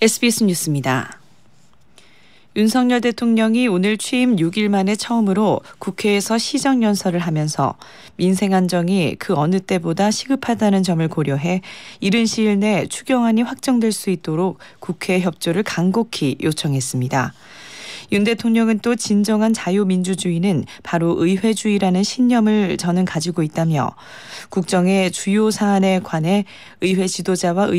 SBS 뉴스입니다. 윤석열 대통령이 오늘 취임 6일 만에 처음으로 국회에서 시정연설을 하면서 민생 안정이 그 어느 때보다 시급하다는 점을 고려해 이른 시일 내 추경안이 확정될 수 있도록 국회 협조를 간곡히 요청했습니다. 윤 대통령은 또 진정한 자유민주주의는 바로 의회주의라는 신념을 저는 가지고 있다며 국정의 주요 사안에 관해 의회 지도자와 의